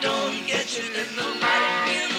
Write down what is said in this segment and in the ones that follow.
don't get you, the lightning will.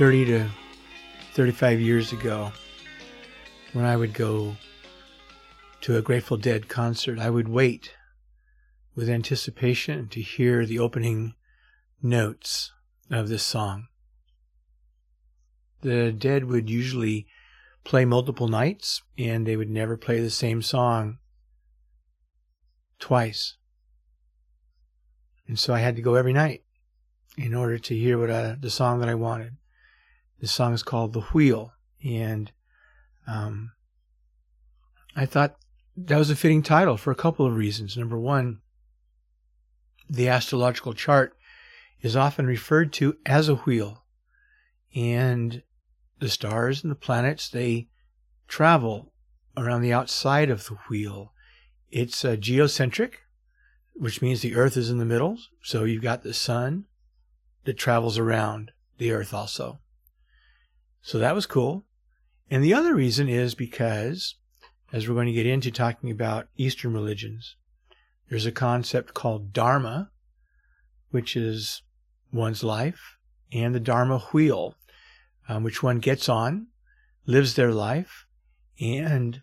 30 to 35 years ago, when I would go to a Grateful Dead concert, I would wait with anticipation to hear the opening notes of this song. The Dead would usually play multiple nights and they would never play the same song twice. And so I had to go every night in order to hear what I, the song that I wanted. The song is called "The Wheel," and um, I thought that was a fitting title for a couple of reasons. Number one, the astrological chart is often referred to as a wheel, and the stars and the planets they travel around the outside of the wheel. It's uh, geocentric, which means the Earth is in the middle. So you've got the sun that travels around the Earth also. So that was cool. And the other reason is because, as we're going to get into talking about Eastern religions, there's a concept called Dharma, which is one's life, and the Dharma wheel, um, which one gets on, lives their life, and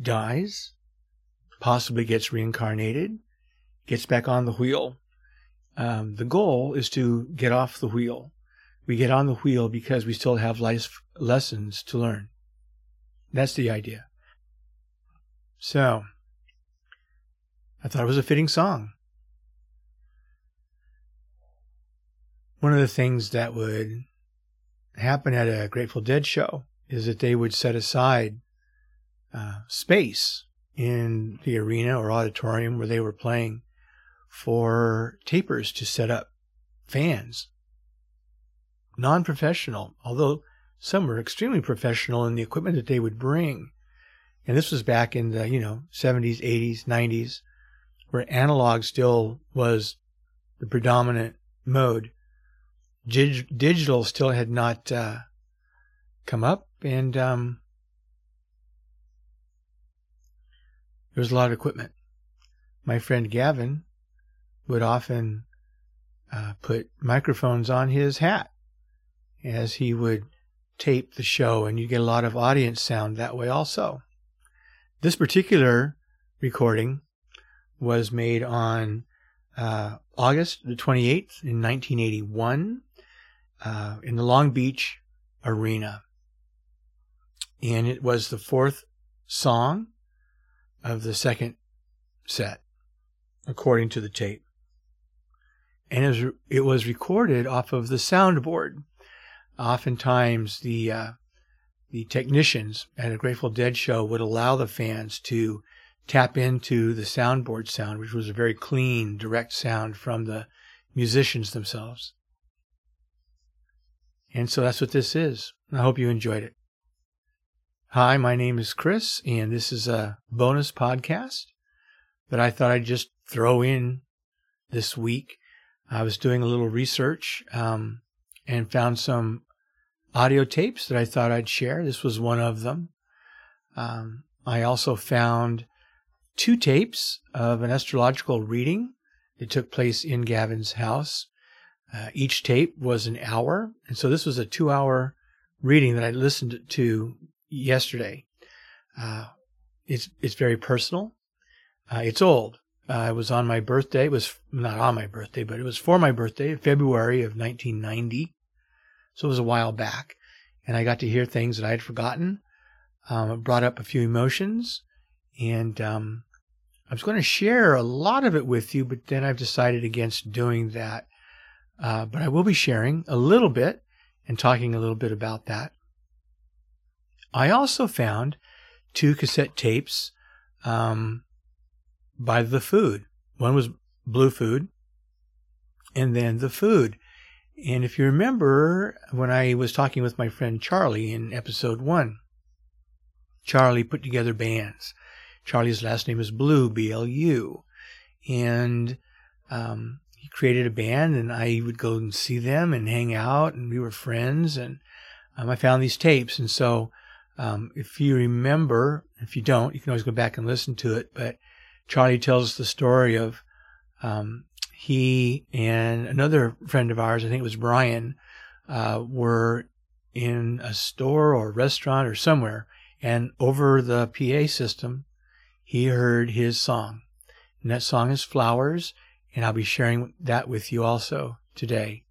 dies, possibly gets reincarnated, gets back on the wheel. Um, the goal is to get off the wheel. We get on the wheel because we still have life lessons to learn. That's the idea. So, I thought it was a fitting song. One of the things that would happen at a Grateful Dead show is that they would set aside uh, space in the arena or auditorium where they were playing for tapers to set up fans. Non professional, although some were extremely professional in the equipment that they would bring. And this was back in the, you know, 70s, 80s, 90s, where analog still was the predominant mode. Dig- digital still had not uh, come up, and um, there was a lot of equipment. My friend Gavin would often uh, put microphones on his hat as he would tape the show, and you get a lot of audience sound that way also. This particular recording was made on uh, August the 28th in 1981 uh, in the Long Beach Arena. And it was the fourth song of the second set, according to the tape. And it was, it was recorded off of the soundboard. Oftentimes, the uh, the technicians at a Grateful Dead show would allow the fans to tap into the soundboard sound, which was a very clean, direct sound from the musicians themselves. And so that's what this is. I hope you enjoyed it. Hi, my name is Chris, and this is a bonus podcast that I thought I'd just throw in this week. I was doing a little research um, and found some audio tapes that I thought I'd share. This was one of them. Um, I also found two tapes of an astrological reading that took place in Gavin's house. Uh, each tape was an hour, and so this was a two-hour reading that I listened to yesterday. Uh, it's it's very personal. Uh, it's old. Uh, it was on my birthday. It was not on my birthday, but it was for my birthday, February of 1990. So it was a while back, and I got to hear things that I had forgotten. Um, it brought up a few emotions, and um, I was going to share a lot of it with you, but then I've decided against doing that. Uh, but I will be sharing a little bit and talking a little bit about that. I also found two cassette tapes um, by The Food. One was Blue Food, and then The Food. And if you remember when I was talking with my friend Charlie in episode one, Charlie put together bands. Charlie's last name is Blue, B L U. And um, he created a band, and I would go and see them and hang out, and we were friends. And um, I found these tapes. And so um, if you remember, if you don't, you can always go back and listen to it. But Charlie tells the story of um, he and another friend of ours, I think it was Brian, uh, were in a store or restaurant or somewhere, and over the PA system, he heard his song. And that song is Flowers, and I'll be sharing that with you also today.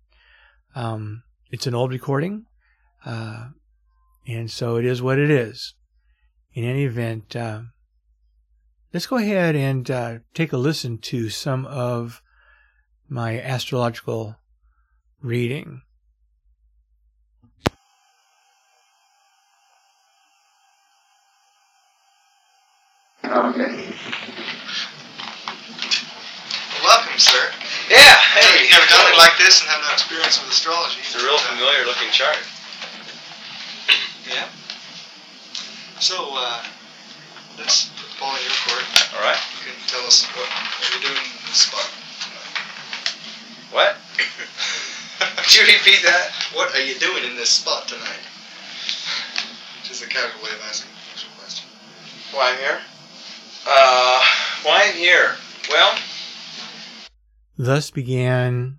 Um, it's an old recording. Uh, and so it is what it is. In any event, uh, let's go ahead and uh, take a listen to some of my astrological reading. Okay. Welcome, sir. Yeah, Never, hey. never done it like this and have no experience with astrology. It's a real familiar looking chart. Yeah. So, uh, let's put the ball in your court. All right. You can tell us what, what you're doing in this spot. What? Could you repeat that? What are you doing in this spot tonight? Just a casual way of asking a actual question. Why I'm here? Uh, why I'm here? Well, Thus began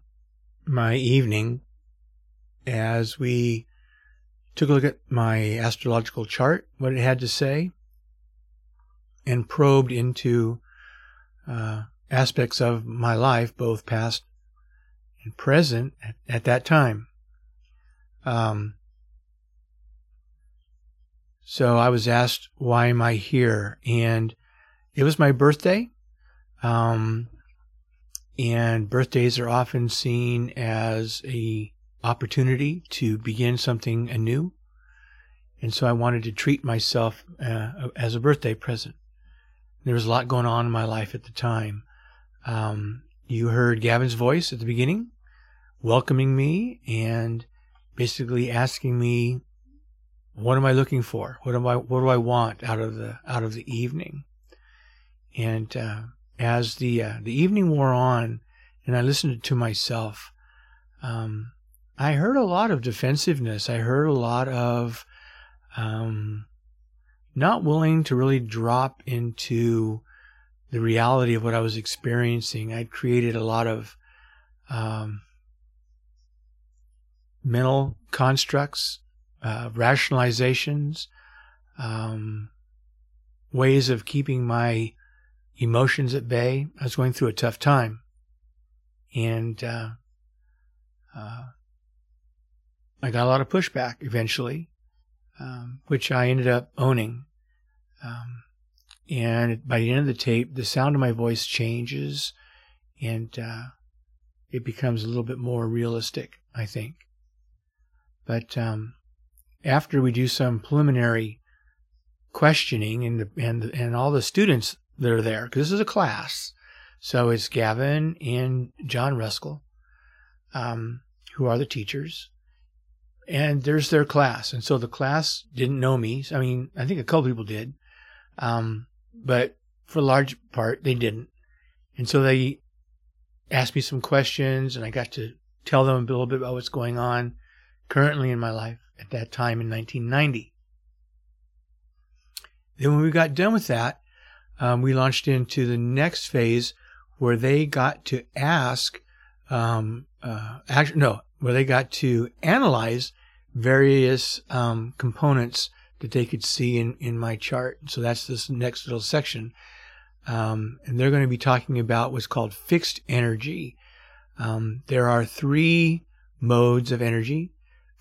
my evening as we took a look at my astrological chart, what it had to say, and probed into uh, aspects of my life, both past and present, at, at that time. Um, so I was asked, why am I here? And it was my birthday. Um, and birthdays are often seen as a opportunity to begin something anew. And so I wanted to treat myself uh, as a birthday present. There was a lot going on in my life at the time. Um, you heard Gavin's voice at the beginning, welcoming me and basically asking me, "What am I looking for? What am I? What do I want out of the out of the evening?" And uh, as the uh, the evening wore on, and I listened to myself, um, I heard a lot of defensiveness. I heard a lot of um, not willing to really drop into the reality of what I was experiencing. I'd created a lot of um, mental constructs, uh, rationalizations, um, ways of keeping my emotions at bay. I was going through a tough time. And uh, uh, I got a lot of pushback eventually, um, which I ended up owning. Um, and by the end of the tape, the sound of my voice changes and uh, it becomes a little bit more realistic, I think. But um, after we do some preliminary questioning and and and all the students that are there, because this is a class, so it's Gavin and John Ruskell, um, who are the teachers, and there's their class, and so the class didn't know me. I mean, I think a couple people did, um, but for a large part they didn't, and so they asked me some questions, and I got to tell them a little bit about what's going on currently in my life at that time in 1990. Then, when we got done with that, um, we launched into the next phase where they got to ask, um, uh, actually, no, where they got to analyze various um, components that they could see in, in my chart. So that's this next little section. Um, and they're going to be talking about what's called fixed energy. Um, there are three modes of energy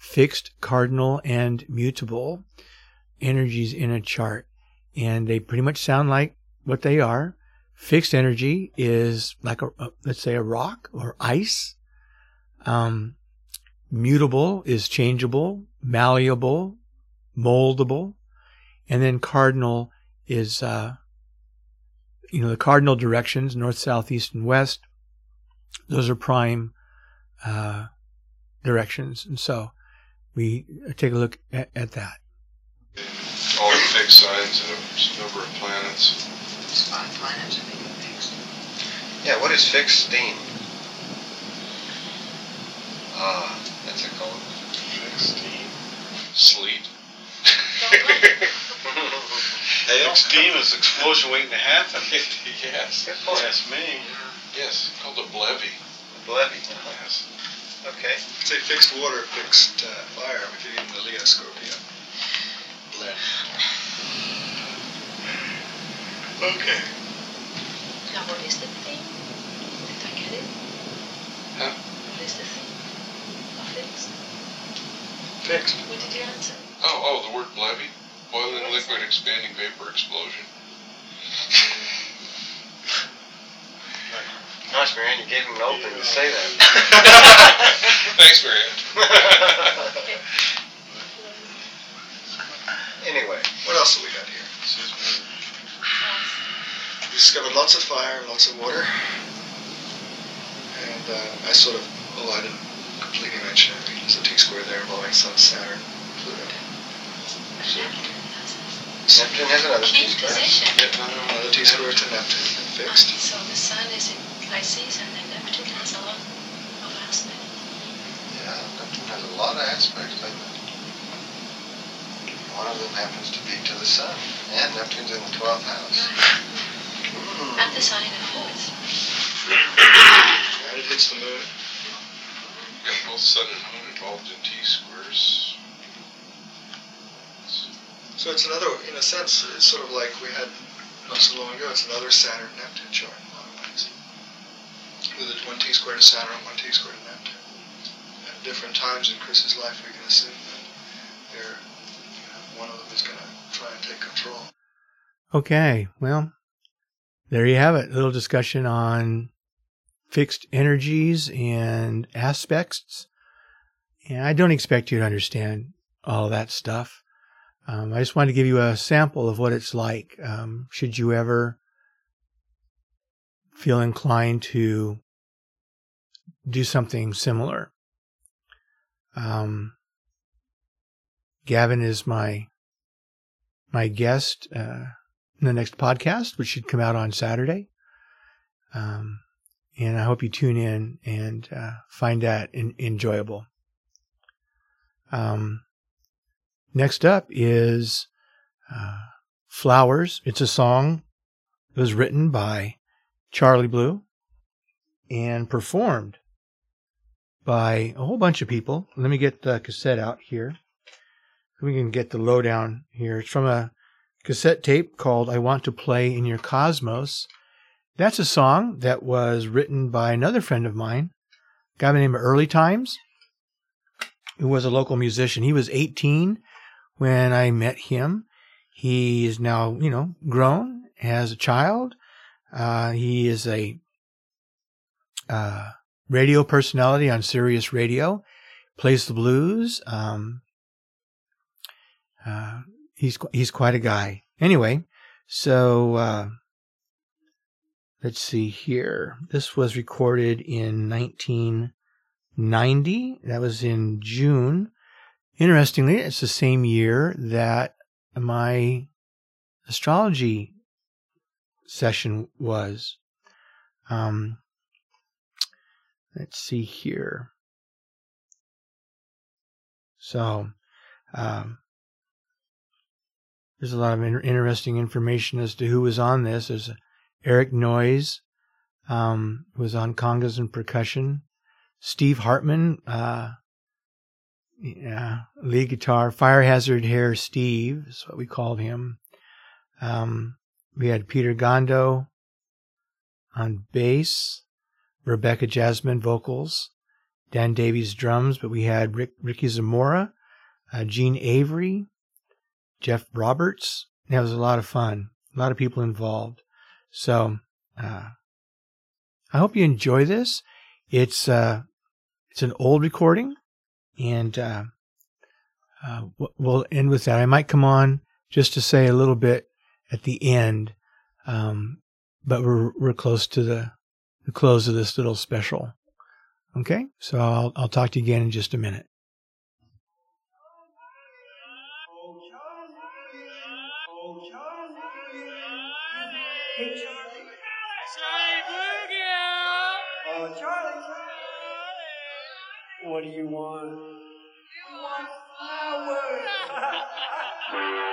fixed, cardinal, and mutable energies in a chart. And they pretty much sound like what they are. Fixed energy is like a, a let's say a rock or ice. Um, mutable is changeable, malleable, moldable, and then cardinal is uh, you know the cardinal directions north, south, east, and west. Those are prime uh, directions, and so we take a look at, at that. All the fixed signs and a number of planets. It's five planets are being fixed. Yeah, what is fixed steam? Ah, that's a code. Fixed steam. Sleet. Hail? Fixed steam is explosion waiting to happen. yes. Good point. That's me. Yes, called a BLEVE. Levy. Yes. Okay. Say fixed water, fixed uh, fire. We could even the Leo Scorpio. Okay. Now, what is the thing? Did I get it? Huh? What is the thing? Of fixed? Fixed. What did you answer? Oh, oh, the word BLEVE. Boiling liquid expanding vapor explosion. Gosh, Marianne, you gave him an opening to say that. Thanks, Marianne. Anyway, what else have we got here? We discovered lots of fire, and lots of water. And uh, I sort of, oh, I didn't completely mention it. There's a T square there involving Sun, Saturn, Pluto. Neptune has another T square. position. Another T square to Neptune, fixed. So the sun is in Pisces and then Neptune has a lot of aspects. Yeah, Neptune has a lot of aspects like that. One of them happens to be to the sun, and Neptune's in the 12th house. Hmm. At the sign of Earth. And it hits the moon. Got both sun and moon involved in T squares. So it's another, in a sense, it's sort of like we had not so long ago. It's another Saturn Neptune chart in a lot of ways. With one T squared to Saturn, one T squared to Neptune. At different times in Chris's life, we can assume that they're, you know, one of them is going to try and take control. Okay, well, there you have it. A little discussion on fixed energies and aspects. And I don't expect you to understand all that stuff. Um, I just wanted to give you a sample of what it's like. Um, should you ever feel inclined to do something similar. Um, Gavin is my my guest uh, in the next podcast, which should come out on Saturday. Um, and I hope you tune in and uh, find that in- enjoyable. Um, next up is uh, Flowers. It's a song that was written by Charlie Blue and performed by a whole bunch of people. Let me get the cassette out here. We can get the lowdown here. It's from a cassette tape called I Want to Play in Your Cosmos. That's a song that was written by another friend of mine, a guy by the name of Early Times, who was a local musician. He was 18 when I met him. He is now, you know, grown, has a child. Uh, he is a uh, radio personality on Sirius Radio, plays the blues. Um, uh, he's he's quite a guy. Anyway, so uh, let's see here. This was recorded in 1990. That was in June. Interestingly, it's the same year that my astrology session was. Um, let's see here. So, um, there's a lot of in- interesting information as to who was on this. There's Eric Noyes, um, who was on congas and percussion. Steve Hartman, uh, yeah, lead guitar, fire hazard hair Steve is what we called him. Um, we had Peter Gondo on bass, Rebecca Jasmine vocals, Dan Davies drums, but we had Rick, Ricky Zamora, uh, Gene Avery, Jeff Roberts. That was a lot of fun. A lot of people involved. So, uh, I hope you enjoy this. It's, uh, it's an old recording and, uh, uh, we'll end with that. I might come on just to say a little bit at the end. Um, but we're, we're close to the, the close of this little special. Okay. So I'll, I'll talk to you again in just a minute. Oh, Charlie, What do you want? You want Thank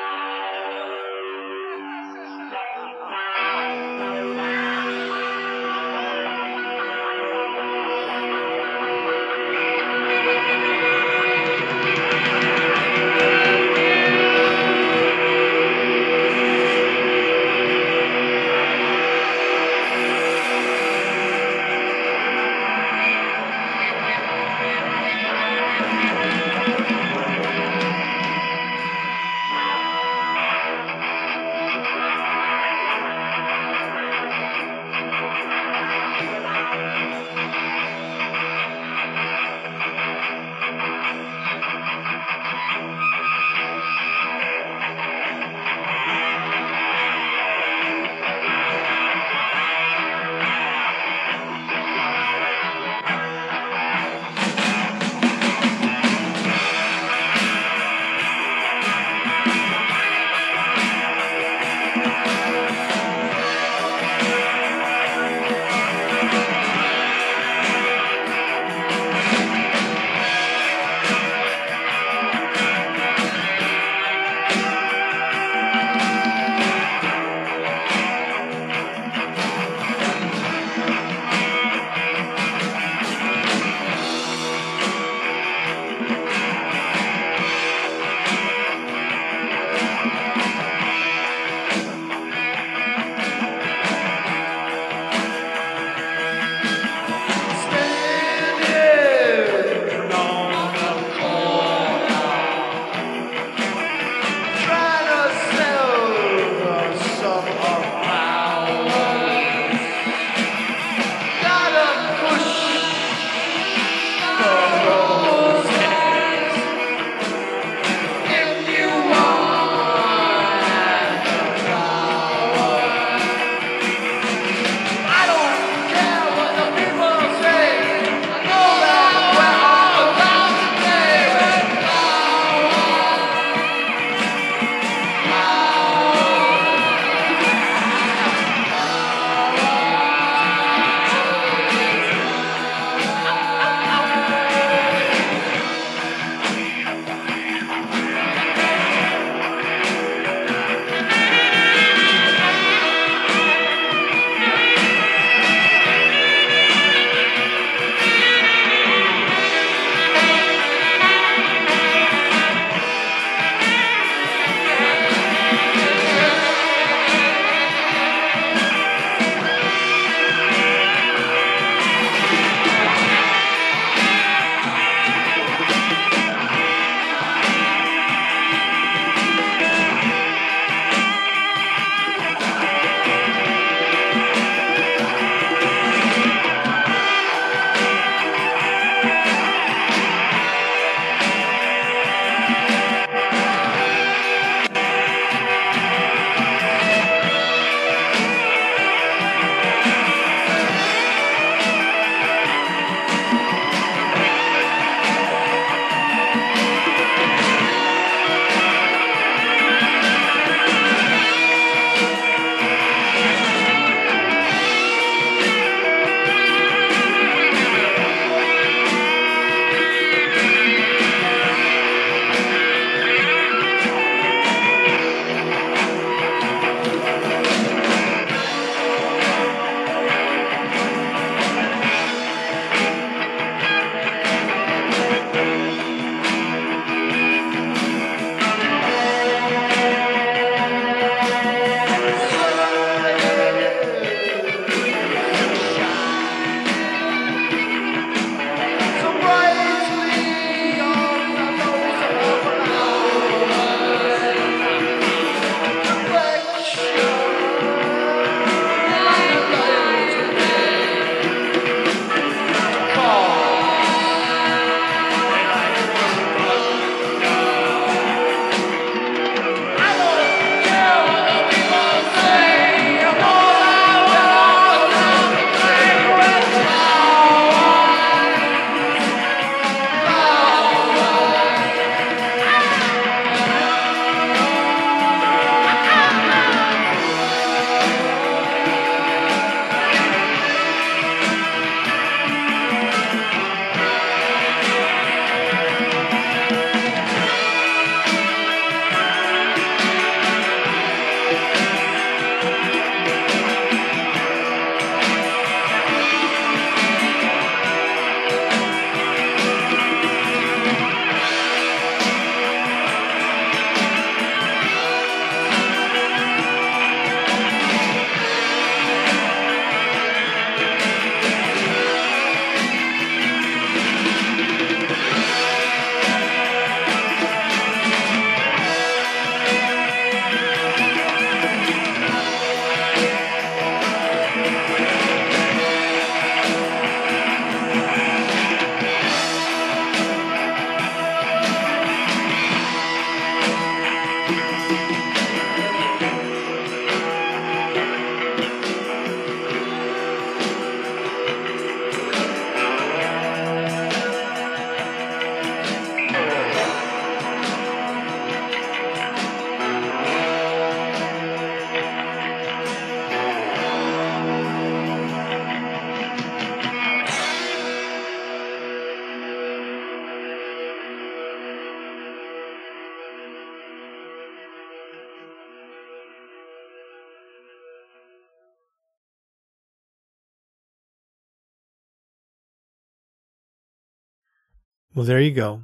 Well, there you go.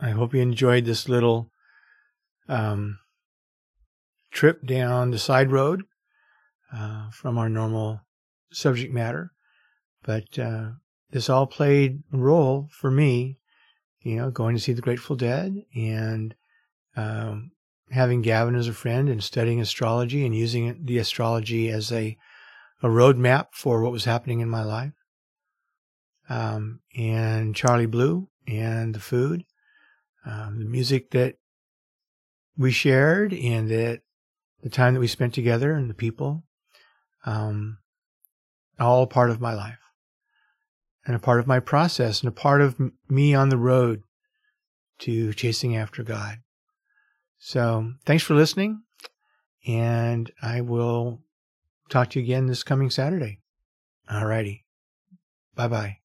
I hope you enjoyed this little um, trip down the side road uh, from our normal subject matter. But uh, this all played a role for me, you know, going to see the Grateful Dead and um, having Gavin as a friend and studying astrology and using the astrology as a, a roadmap for what was happening in my life. Um, and Charlie Blue and the food, um, the music that we shared and that the time that we spent together and the people, um, all part of my life and a part of my process and a part of me on the road to chasing after God. So thanks for listening and I will talk to you again this coming Saturday. All righty. Bye bye.